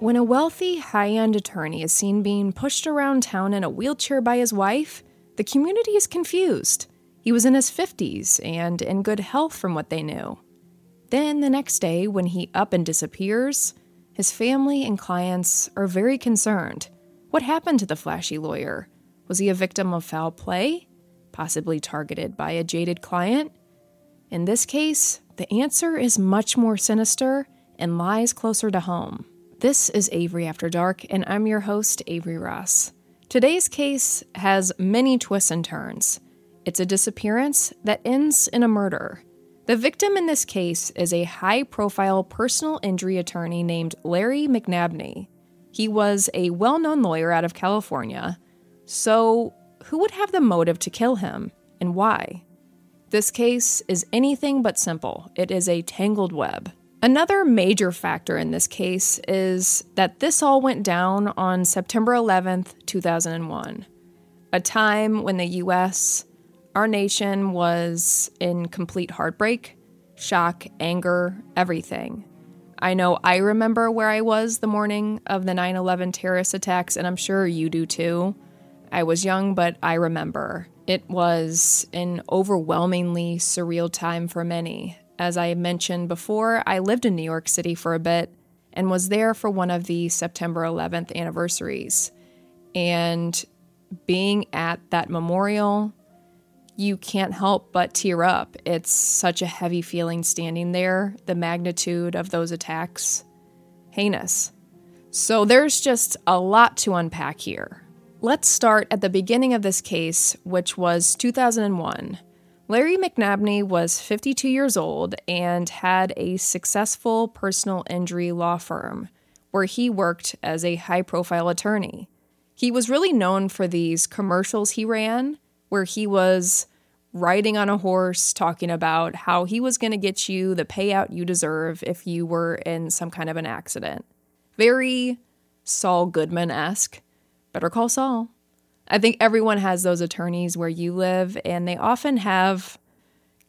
When a wealthy, high end attorney is seen being pushed around town in a wheelchair by his wife, the community is confused. He was in his 50s and in good health from what they knew. Then, the next day, when he up and disappears, his family and clients are very concerned. What happened to the flashy lawyer? Was he a victim of foul play? Possibly targeted by a jaded client? In this case, the answer is much more sinister and lies closer to home. This is Avery After Dark, and I'm your host, Avery Ross. Today's case has many twists and turns. It's a disappearance that ends in a murder. The victim in this case is a high profile personal injury attorney named Larry McNabney. He was a well known lawyer out of California. So, who would have the motive to kill him, and why? This case is anything but simple. It is a tangled web. Another major factor in this case is that this all went down on September 11th, 2001, a time when the US, our nation, was in complete heartbreak, shock, anger, everything. I know I remember where I was the morning of the 9 11 terrorist attacks, and I'm sure you do too. I was young, but I remember. It was an overwhelmingly surreal time for many, as I mentioned before, I lived in New York City for a bit and was there for one of the September 11th anniversaries. And being at that memorial, you can't help but tear up. It's such a heavy feeling standing there, the magnitude of those attacks. Heinous. So there's just a lot to unpack here. Let's start at the beginning of this case, which was 2001. Larry McNabney was 52 years old and had a successful personal injury law firm where he worked as a high profile attorney. He was really known for these commercials he ran where he was riding on a horse talking about how he was going to get you the payout you deserve if you were in some kind of an accident. Very Saul Goodman esque. Better call Saul. I think everyone has those attorneys where you live, and they often have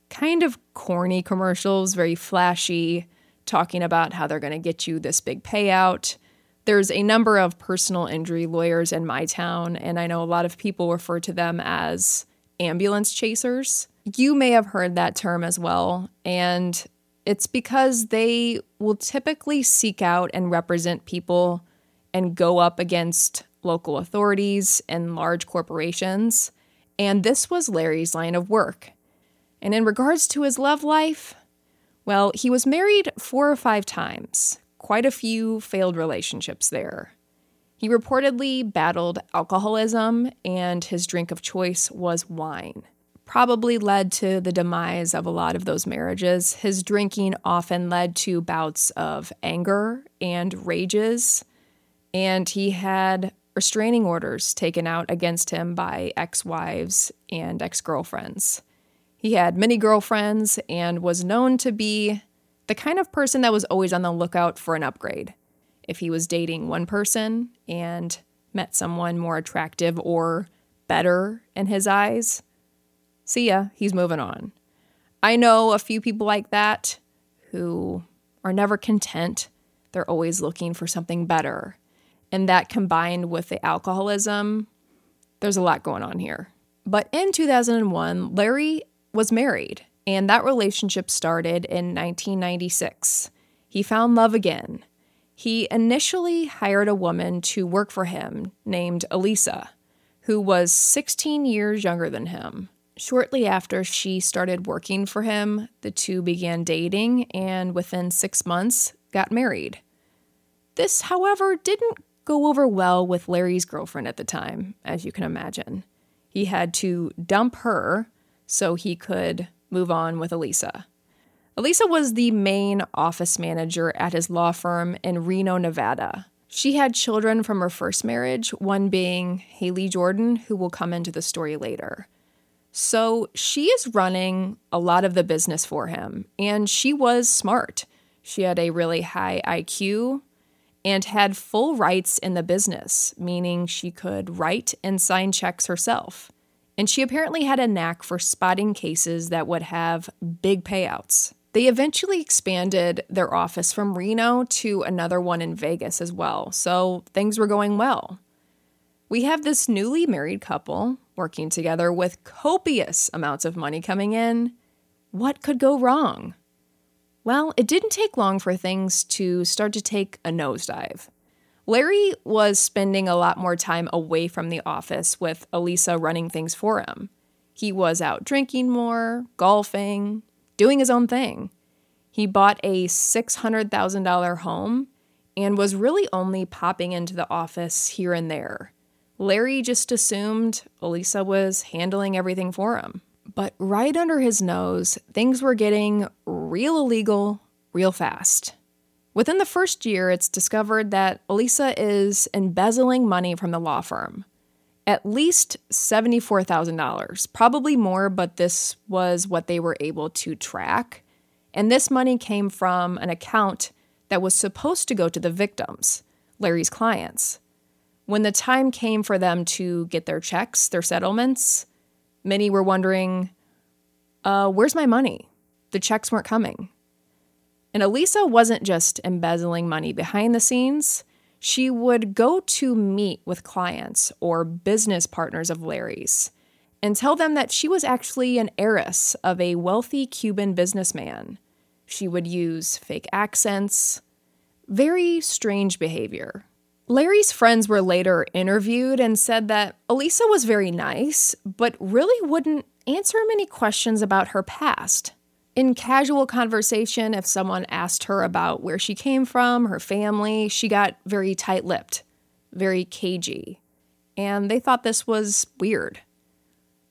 kind of corny commercials, very flashy, talking about how they're going to get you this big payout. There's a number of personal injury lawyers in my town, and I know a lot of people refer to them as ambulance chasers. You may have heard that term as well, and it's because they will typically seek out and represent people and go up against local authorities, and large corporations. And this was Larry's line of work. And in regards to his love life, well, he was married four or five times, quite a few failed relationships there. He reportedly battled alcoholism, and his drink of choice was wine. Probably led to the demise of a lot of those marriages. His drinking often led to bouts of anger and rages, and he had restraining orders taken out against him by ex wives and ex girlfriends. He had many girlfriends and was known to be the kind of person that was always on the lookout for an upgrade. If he was dating one person and met someone more attractive or better in his eyes, see ya, he's moving on. I know a few people like that who are never content. They're always looking for something better. And that combined with the alcoholism, there's a lot going on here. But in 2001, Larry was married, and that relationship started in 1996. He found love again. He initially hired a woman to work for him named Elisa, who was 16 years younger than him. Shortly after she started working for him, the two began dating and within six months got married. This, however, didn't go over well with Larry's girlfriend at the time, as you can imagine. He had to dump her so he could move on with Elisa. Elisa was the main office manager at his law firm in Reno, Nevada. She had children from her first marriage, one being Haley Jordan, who will come into the story later. So she is running a lot of the business for him, and she was smart. She had a really high IQ and had full rights in the business, meaning she could write and sign checks herself. And she apparently had a knack for spotting cases that would have big payouts. They eventually expanded their office from Reno to another one in Vegas as well, so things were going well. We have this newly married couple working together with copious amounts of money coming in. What could go wrong? Well, it didn't take long for things to start to take a nosedive. Larry was spending a lot more time away from the office with Elisa running things for him. He was out drinking more, golfing, doing his own thing. He bought a $600,000 home and was really only popping into the office here and there. Larry just assumed Elisa was handling everything for him. But right under his nose, things were getting real illegal real fast. Within the first year, it's discovered that Elisa is embezzling money from the law firm at least $74,000, probably more, but this was what they were able to track. And this money came from an account that was supposed to go to the victims, Larry's clients. When the time came for them to get their checks, their settlements, many were wondering, uh, where's my money? The checks weren't coming. And Elisa wasn't just embezzling money behind the scenes she would go to meet with clients or business partners of Larry's and tell them that she was actually an heiress of a wealthy Cuban businessman. She would use fake accents, very strange behavior. Larry's friends were later interviewed and said that Elisa was very nice, but really wouldn't answer many questions about her past. In casual conversation, if someone asked her about where she came from, her family, she got very tight lipped, very cagey, and they thought this was weird.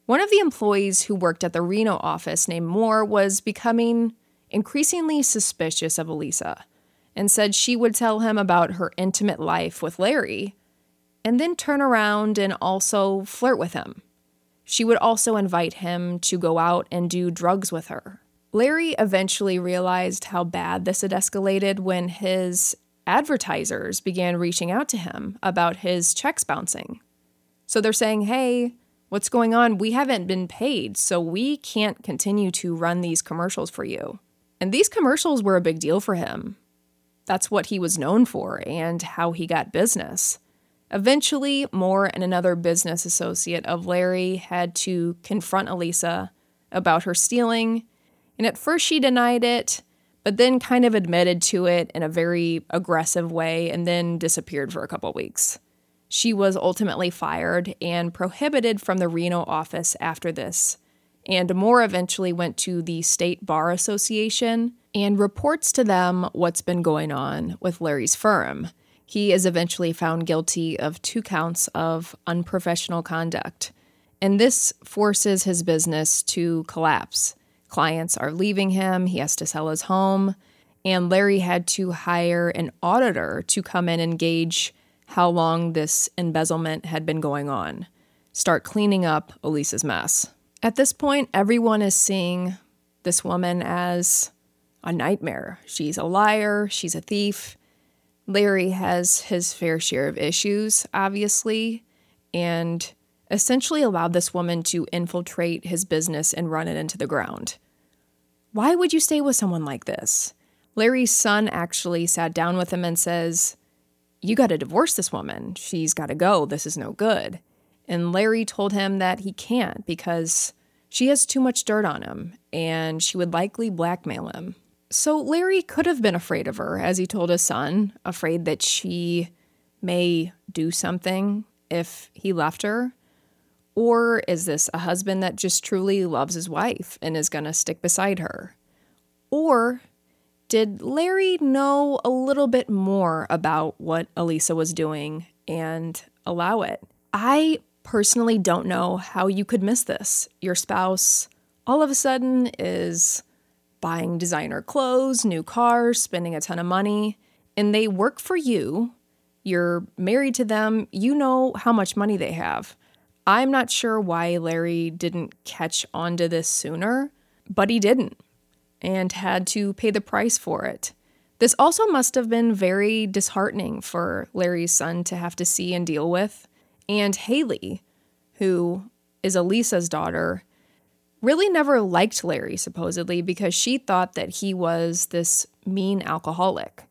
One of the employees who worked at the Reno office, named Moore, was becoming increasingly suspicious of Elisa and said she would tell him about her intimate life with Larry and then turn around and also flirt with him. She would also invite him to go out and do drugs with her. Larry eventually realized how bad this had escalated when his advertisers began reaching out to him about his checks bouncing. So they're saying, hey, what's going on? We haven't been paid, so we can't continue to run these commercials for you. And these commercials were a big deal for him. That's what he was known for and how he got business. Eventually, Moore and another business associate of Larry had to confront Elisa about her stealing and at first, she denied it, but then kind of admitted to it in a very aggressive way and then disappeared for a couple weeks. She was ultimately fired and prohibited from the Reno office after this. And Moore eventually went to the State Bar Association and reports to them what's been going on with Larry's firm. He is eventually found guilty of two counts of unprofessional conduct. And this forces his business to collapse. Clients are leaving him, he has to sell his home, and Larry had to hire an auditor to come in and gauge how long this embezzlement had been going on, start cleaning up Elisa's mess. At this point, everyone is seeing this woman as a nightmare. She's a liar, she's a thief. Larry has his fair share of issues, obviously, and essentially allowed this woman to infiltrate his business and run it into the ground. Why would you stay with someone like this? Larry's son actually sat down with him and says, You got to divorce this woman. She's got to go. This is no good. And Larry told him that he can't because she has too much dirt on him and she would likely blackmail him. So Larry could have been afraid of her, as he told his son, afraid that she may do something if he left her. Or is this a husband that just truly loves his wife and is going to stick beside her? Or did Larry know a little bit more about what Elisa was doing and allow it? I personally don't know how you could miss this. Your spouse all of a sudden is buying designer clothes, new cars, spending a ton of money, and they work for you. You're married to them, you know how much money they have. I'm not sure why Larry didn't catch on to this sooner, but he didn't and had to pay the price for it. This also must have been very disheartening for Larry's son to have to see and deal with. And Haley, who is Elisa's daughter, really never liked Larry, supposedly, because she thought that he was this mean alcoholic.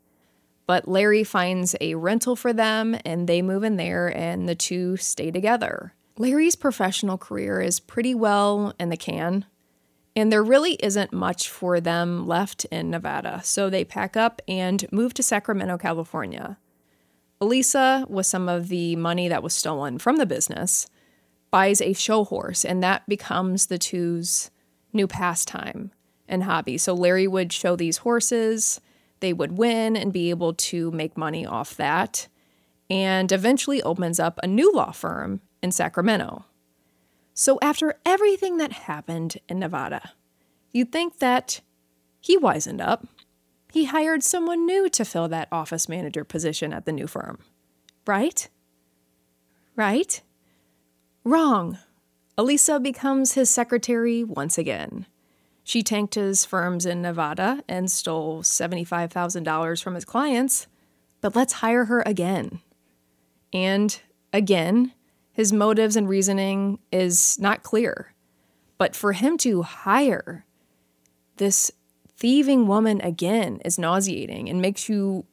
But Larry finds a rental for them and they move in there and the two stay together. Larry's professional career is pretty well in the can, and there really isn't much for them left in Nevada, so they pack up and move to Sacramento, California. Elisa, with some of the money that was stolen from the business, buys a show horse, and that becomes the two's new pastime and hobby. So Larry would show these horses, they would win and be able to make money off that, and eventually opens up a new law firm in Sacramento. So, after everything that happened in Nevada, you'd think that he wisened up. He hired someone new to fill that office manager position at the new firm. Right? Right? Wrong. Elisa becomes his secretary once again. She tanked his firms in Nevada and stole $75,000 from his clients, but let's hire her again. And again, his motives and reasoning is not clear. But for him to hire this thieving woman again is nauseating and makes you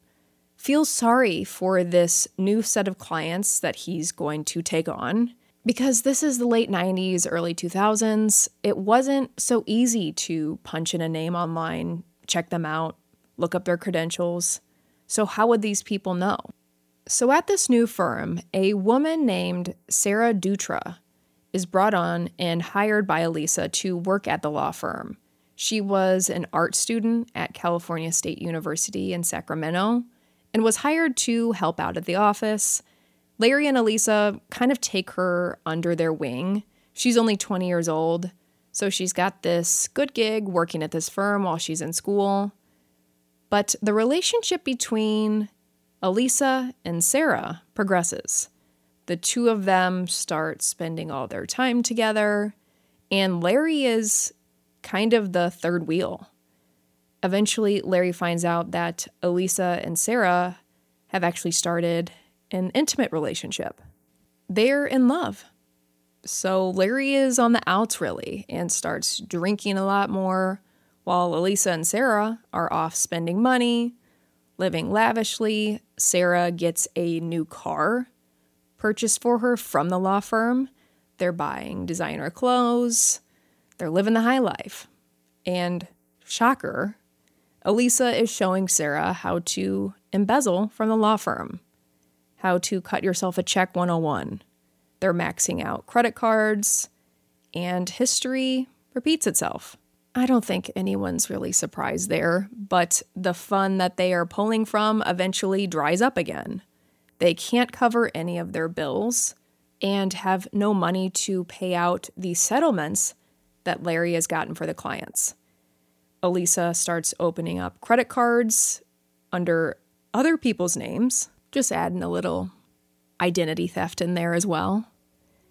feel sorry for this new set of clients that he's going to take on because this is the late 90s, early 2000s. It wasn't so easy to punch in a name online, check them out, look up their credentials. So, how would these people know? So, at this new firm, a woman named Sarah Dutra is brought on and hired by Elisa to work at the law firm. She was an art student at California State University in Sacramento and was hired to help out at the office Larry and Elisa kind of take her under their wing. She's only 20 years old, so she's got this good gig working at this firm while she's in school. But the relationship between Elisa and Sarah progresses. The two of them start spending all their time together, and Larry is kind of the third wheel. Eventually, Larry finds out that Elisa and Sarah have actually started an intimate relationship. They're in love. So Larry is on the outs really and starts drinking a lot more while Elisa and Sarah are off spending money, living lavishly. Sarah gets a new car purchased for her from the law firm. They're buying designer clothes. They're living the high life. And shocker, Elisa is showing Sarah how to embezzle from the law firm how to cut yourself a check 101. They're maxing out credit cards, and history repeats itself. I don't think anyone's really surprised there, but the fund that they are pulling from eventually dries up again. They can't cover any of their bills and have no money to pay out the settlements that Larry has gotten for the clients. Elisa starts opening up credit cards under other people's names just adding a little identity theft in there as well.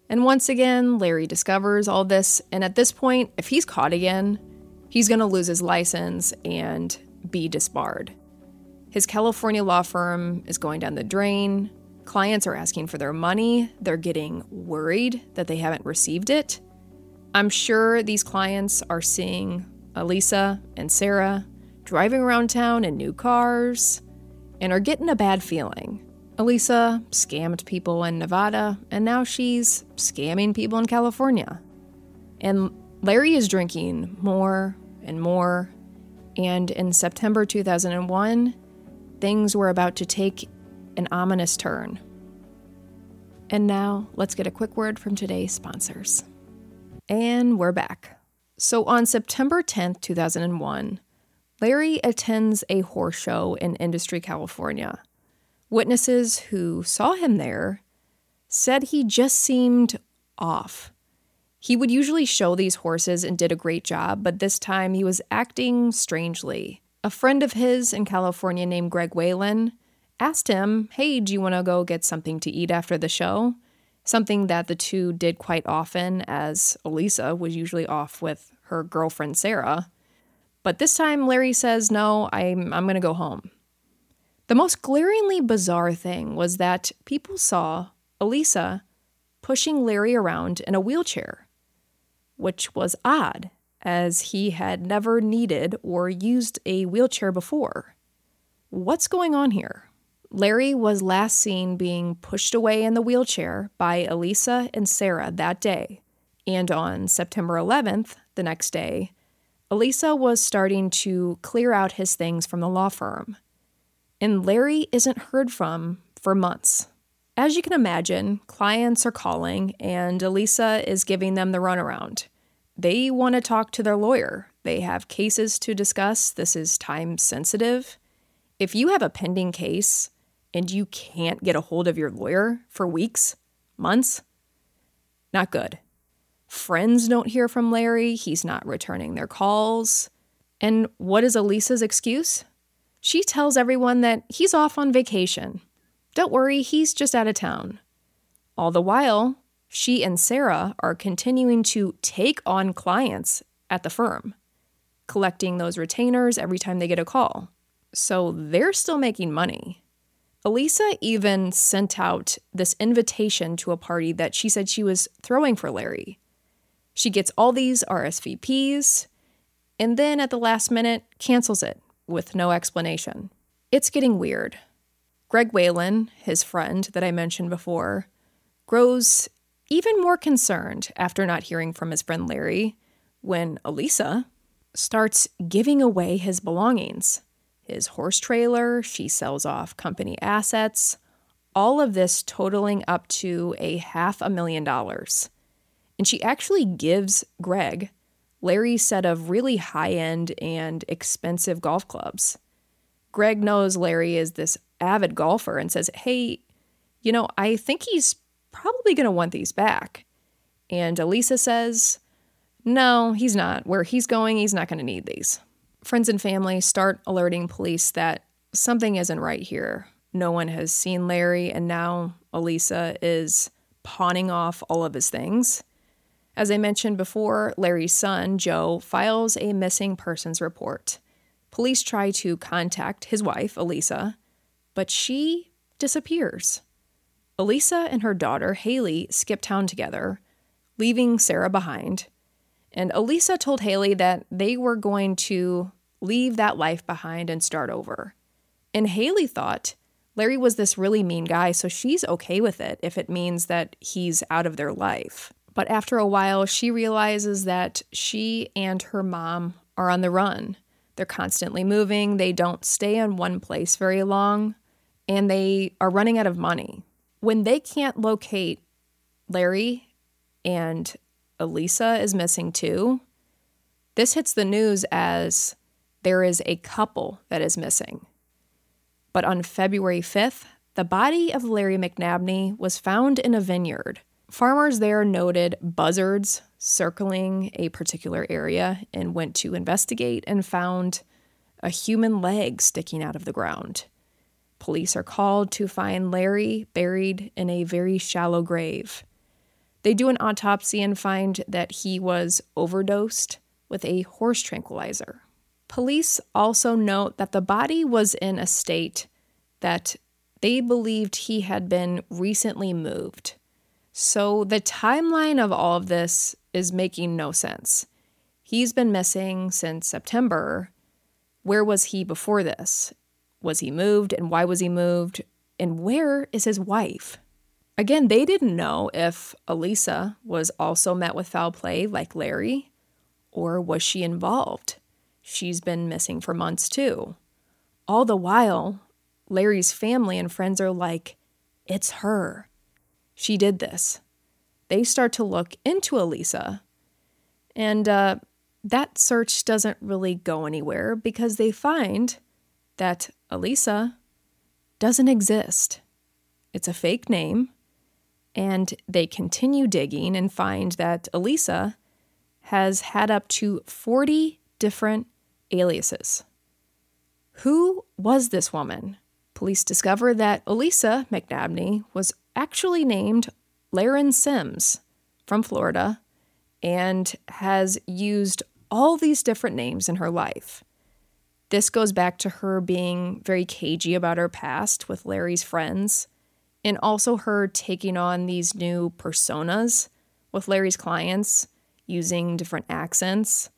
And once again, Larry discovers all this, and at this point, if he's caught again, he's going to lose his license and be disbarred. His California law firm is going down the drain. Clients are asking for their money. They're getting worried that they haven't received it. I'm sure these clients are seeing Elisa and Sarah driving around town in new cars, and are getting a bad feeling. Elisa scammed people in Nevada, and now she's scamming people in California. And Larry is drinking more and more. And in September 2001, things were about to take an ominous turn. And now, let's get a quick word from today's sponsors. And we're back. So, on September 10th, 2001, Larry attends a horse show in Industry, California. Witnesses who saw him there said he just seemed off. He would usually show these horses and did a great job, but this time he was acting strangely. A friend of his in California named Greg Whalen asked him, Hey, do you want to go get something to eat after the show? Something that the two did quite often, as Elisa was usually off with her girlfriend Sarah. But this time, Larry says, No, I'm, I'm going to go home. The most glaringly bizarre thing was that people saw Elisa pushing Larry around in a wheelchair, which was odd, as he had never needed or used a wheelchair before. What's going on here? Larry was last seen being pushed away in the wheelchair by Elisa and Sarah that day, and on September 11th, the next day, Elisa was starting to clear out his things from the law firm. And Larry isn't heard from for months. As you can imagine, clients are calling, and Elisa is giving them the runaround. They want to talk to their lawyer. They have cases to discuss. This is time sensitive. If you have a pending case and you can't get a hold of your lawyer for weeks, months, not good. Friends don't hear from Larry. He's not returning their calls. And what is Elisa's excuse? She tells everyone that he's off on vacation. Don't worry, he's just out of town. All the while, she and Sarah are continuing to take on clients at the firm, collecting those retainers every time they get a call. So they're still making money. Elisa even sent out this invitation to a party that she said she was throwing for Larry. She gets all these RSVPs and then at the last minute cancels it with no explanation. It's getting weird. Greg Whalen, his friend that I mentioned before, grows even more concerned after not hearing from his friend Larry when Elisa starts giving away his belongings his horse trailer, she sells off company assets, all of this totaling up to a half a million dollars. And she actually gives Greg Larry's set of really high end and expensive golf clubs. Greg knows Larry is this avid golfer and says, Hey, you know, I think he's probably going to want these back. And Elisa says, No, he's not. Where he's going, he's not going to need these. Friends and family start alerting police that something isn't right here. No one has seen Larry, and now Elisa is pawning off all of his things. As I mentioned before, Larry's son, Joe, files a missing persons report. Police try to contact his wife, Elisa, but she disappears. Elisa and her daughter, Haley, skip town together, leaving Sarah behind. And Elisa told Haley that they were going to leave that life behind and start over. And Haley thought Larry was this really mean guy, so she's okay with it if it means that he's out of their life. But after a while, she realizes that she and her mom are on the run. They're constantly moving, they don't stay in one place very long, and they are running out of money. When they can't locate Larry and Elisa is missing too, this hits the news as there is a couple that is missing. But on February 5th, the body of Larry McNabney was found in a vineyard. Farmers there noted buzzards circling a particular area and went to investigate and found a human leg sticking out of the ground. Police are called to find Larry buried in a very shallow grave. They do an autopsy and find that he was overdosed with a horse tranquilizer. Police also note that the body was in a state that they believed he had been recently moved. So the timeline of all of this is making no sense. He's been missing since September. Where was he before this? Was he moved and why was he moved? And where is his wife? Again, they didn't know if Elisa was also met with foul play like Larry, or was she involved? She's been missing for months too. All the while, Larry's family and friends are like, it's her. She did this. They start to look into Elisa, and uh, that search doesn't really go anywhere because they find that Elisa doesn't exist. It's a fake name. And they continue digging and find that Elisa has had up to 40 different aliases. Who was this woman? Police discover that Elisa McNabney was actually named Laren Sims from Florida and has used all these different names in her life. This goes back to her being very cagey about her past with Larry's friends, and also her taking on these new personas with Larry's clients using different accents.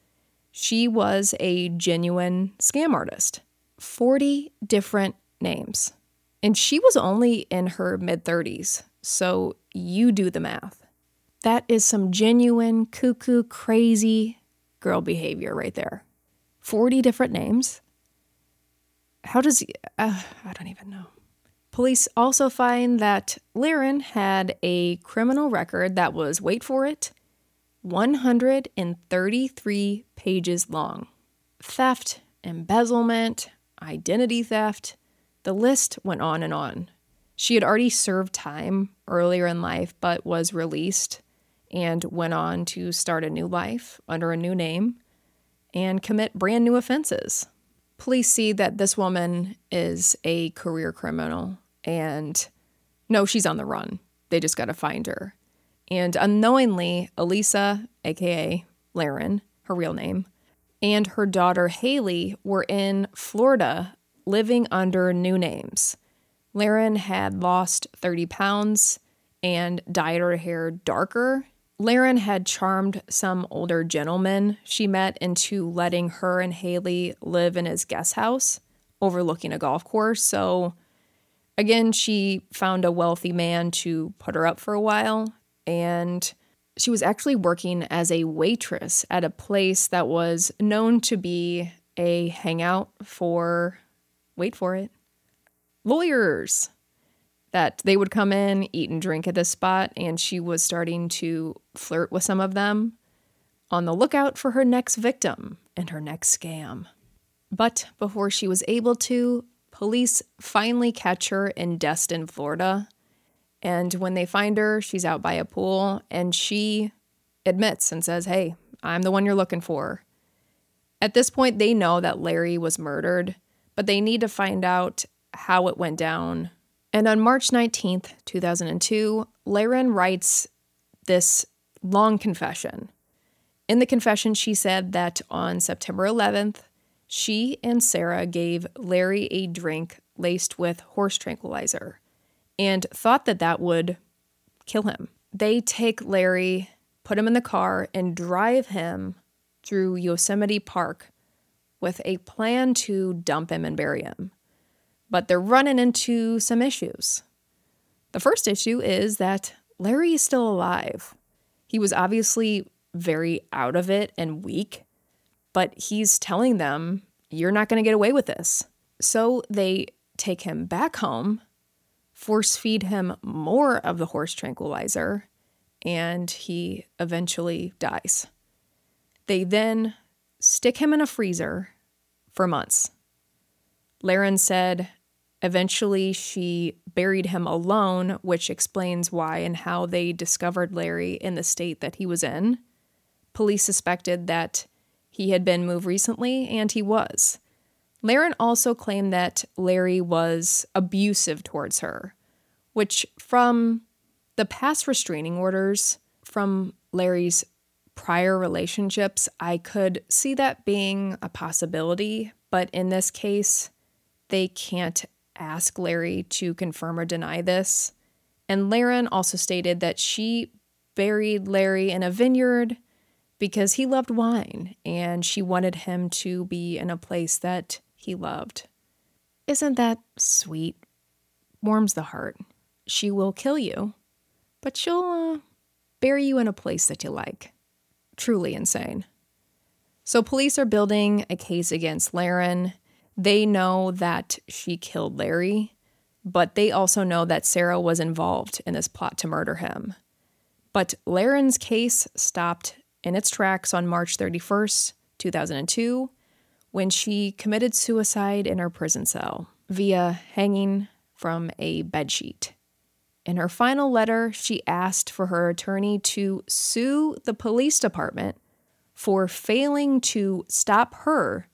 She was a genuine scam artist. 40 different names. And she was only in her mid 30s, so you do the math. That is some genuine, cuckoo, crazy girl behavior right there. 40 different names. How does uh, I don't even know. Police also find that Laren had a criminal record that was, wait for it, 133 pages long. Theft, embezzlement, identity theft, the list went on and on. She had already served time earlier in life, but was released and went on to start a new life under a new name and commit brand new offenses. Police see that this woman is a career criminal and no, she's on the run. They just got to find her. And unknowingly, Elisa, aka Laren, her real name, and her daughter Haley were in Florida living under new names. Laren had lost 30 pounds and dyed her hair darker Laren had charmed some older gentleman she met into letting her and Haley live in his guest house overlooking a golf course. So, again, she found a wealthy man to put her up for a while. And she was actually working as a waitress at a place that was known to be a hangout for, wait for it, lawyers that they would come in, eat and drink at this spot, and she was starting to flirt with some of them on the lookout for her next victim and her next scam. But before she was able to, police finally catch her in Destin, Florida. And when they find her, she's out by a pool and she admits and says, Hey, I'm the one you're looking for. At this point, they know that Larry was murdered, but they need to find out how it went down and on March 19th, 2002, Laren writes this long confession. In the confession, she said that on September 11th, she and Sarah gave Larry a drink laced with horse tranquilizer and thought that that would kill him. They take Larry, put him in the car, and drive him through Yosemite Park with a plan to dump him and bury him but they're running into some issues. The first issue is that Larry is still alive. He was obviously very out of it and weak, but he's telling them, You're not going to get away with this. So they take him back home, force feed him more of the horse tranquilizer, and he eventually dies. They then stick him in a freezer for months. Laren said Eventually, she buried him alone, which explains why and how they discovered Larry in the state that he was in. Police suspected that he had been moved recently, and he was. Laren also claimed that Larry was abusive towards her, which, from the past restraining orders from Larry's prior relationships, I could see that being a possibility. But in this case, they can't ask Larry to confirm or deny this. And Laren also stated that she buried Larry in a vineyard because he loved wine and she wanted him to be in a place that he loved. Isn't that sweet? Warms the heart. She will kill you, but she'll uh, bury you in a place that you like. Truly insane. So, police are building a case against Laren they know that she killed Larry, but they also know that Sarah was involved in this plot to murder him. But Laren's case stopped in its tracks on March 31st, 2002, when she committed suicide in her prison cell via hanging from a bedsheet. In her final letter, she asked for her attorney to sue the police department for failing to stop her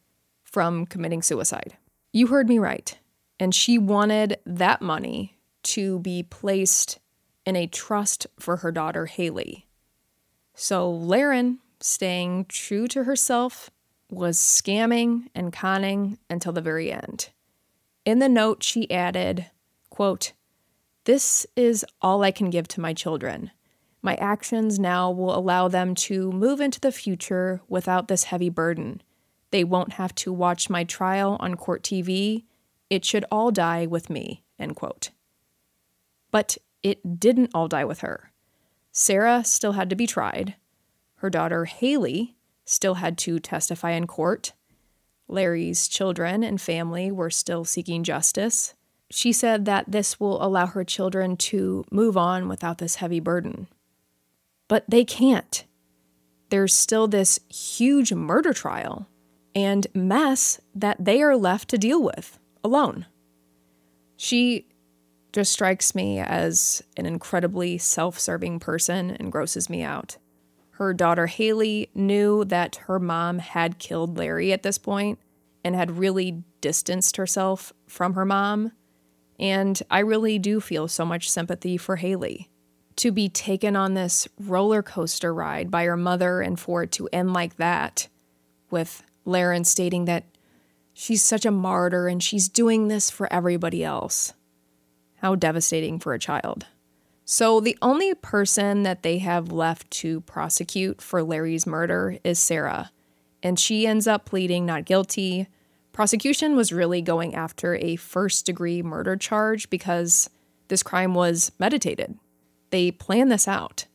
from committing suicide. You heard me right. And she wanted that money to be placed in a trust for her daughter, Haley. So Laren, staying true to herself, was scamming and conning until the very end. In the note, she added, quote, This is all I can give to my children. My actions now will allow them to move into the future without this heavy burden. They won't have to watch my trial on court TV. It should all die with me. End quote. But it didn't all die with her. Sarah still had to be tried. Her daughter Haley still had to testify in court. Larry's children and family were still seeking justice. She said that this will allow her children to move on without this heavy burden. But they can't. There's still this huge murder trial and mess that they are left to deal with alone. She just strikes me as an incredibly self serving person and grosses me out. Her daughter Haley knew that her mom had killed Larry at this point and had really distanced herself from her mom. And I really do feel so much sympathy for Haley. To be taken on this roller coaster ride by her mother and for it to end like that, with Laren stating that she's such a martyr and she's doing this for everybody else. How devastating for a child. So, the only person that they have left to prosecute for Larry's murder is Sarah, and she ends up pleading not guilty. Prosecution was really going after a first degree murder charge because this crime was meditated. They planned this out.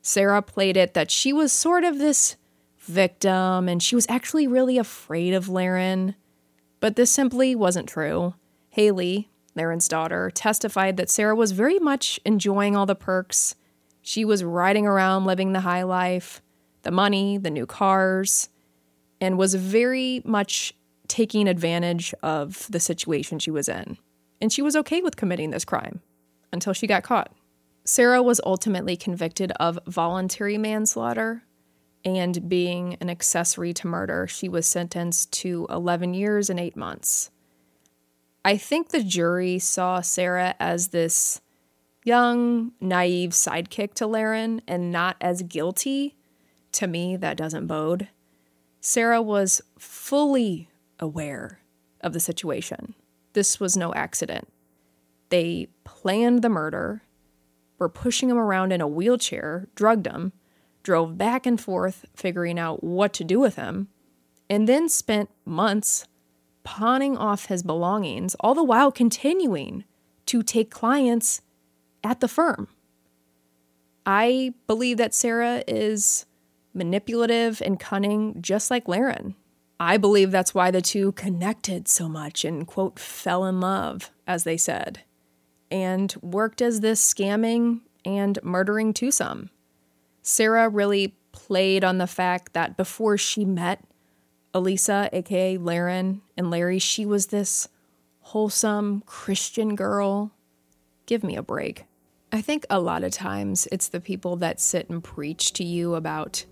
Sarah played it that she was sort of this victim and she was actually really afraid of Laren, but this simply wasn't true. Haley, Laren's daughter, testified that Sarah was very much enjoying all the perks. She was riding around living the high life, the money, the new cars, and was very much taking advantage of the situation she was in. And she was okay with committing this crime until she got caught. Sarah was ultimately convicted of voluntary manslaughter and being an accessory to murder. She was sentenced to 11 years and 8 months. I think the jury saw Sarah as this young, naive sidekick to Laren and not as guilty. To me, that doesn't bode. Sarah was fully aware of the situation. This was no accident. They planned the murder, were pushing him around in a wheelchair, drugged him, drove back and forth figuring out what to do with him, and then spent months pawning off his belongings, all the while continuing to take clients at the firm. I believe that Sarah is manipulative and cunning, just like Laren. I believe that's why the two connected so much and, quote, fell in love, as they said, and worked as this scamming and murdering twosome. Sarah really played on the fact that before she met Elisa, aka Laren, and Larry, she was this wholesome Christian girl. Give me a break. I think a lot of times it's the people that sit and preach to you about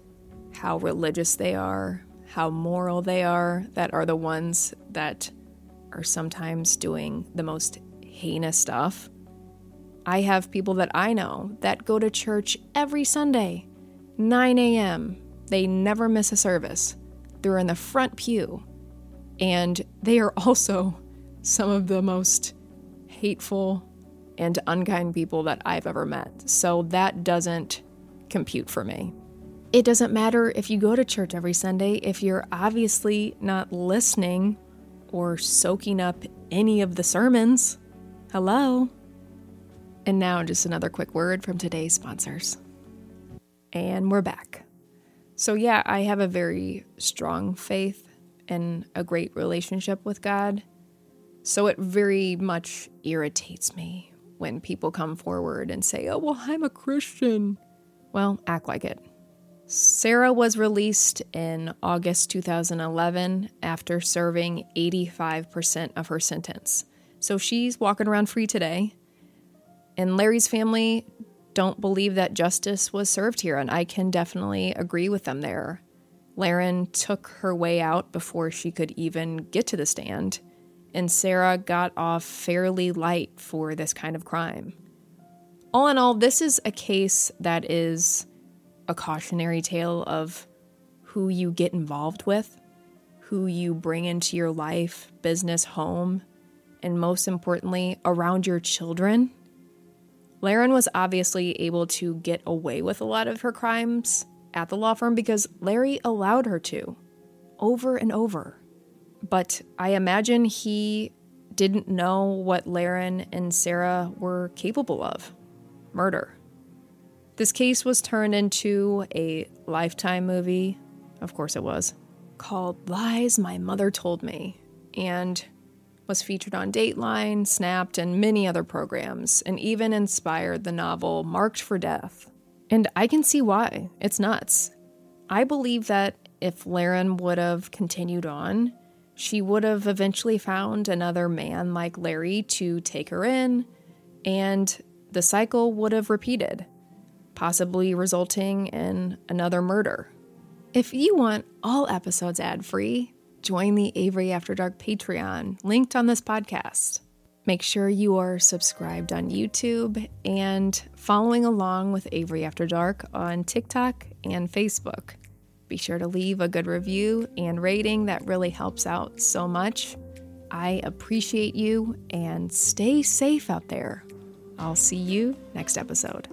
how religious they are, how moral they are, that are the ones that are sometimes doing the most heinous stuff. I have people that I know that go to church every Sunday, 9 a.m. They never miss a service. They're in the front pew. And they are also some of the most hateful and unkind people that I've ever met. So that doesn't compute for me. It doesn't matter if you go to church every Sunday if you're obviously not listening or soaking up any of the sermons. Hello? And now, just another quick word from today's sponsors. And we're back. So, yeah, I have a very strong faith and a great relationship with God. So, it very much irritates me when people come forward and say, Oh, well, I'm a Christian. Well, act like it. Sarah was released in August 2011 after serving 85% of her sentence. So she's walking around free today. And Larry's family don't believe that justice was served here, and I can definitely agree with them there. Laren took her way out before she could even get to the stand, and Sarah got off fairly light for this kind of crime. All in all, this is a case that is a cautionary tale of who you get involved with, who you bring into your life, business, home, and most importantly, around your children. Laren was obviously able to get away with a lot of her crimes at the law firm because Larry allowed her to, over and over. But I imagine he didn't know what Laren and Sarah were capable of murder. This case was turned into a lifetime movie, of course it was, called Lies My Mother Told Me, and was featured on Dateline, Snapped, and many other programs, and even inspired the novel Marked for Death. And I can see why. It's nuts. I believe that if Laren would have continued on, she would have eventually found another man like Larry to take her in, and the cycle would have repeated possibly resulting in another murder. If you want all episodes ad free, join the Avery After Dark Patreon, linked on this podcast. Make sure you are subscribed on YouTube and following along with Avery After Dark on TikTok and Facebook. Be sure to leave a good review and rating, that really helps out so much. I appreciate you and stay safe out there. I'll see you next episode.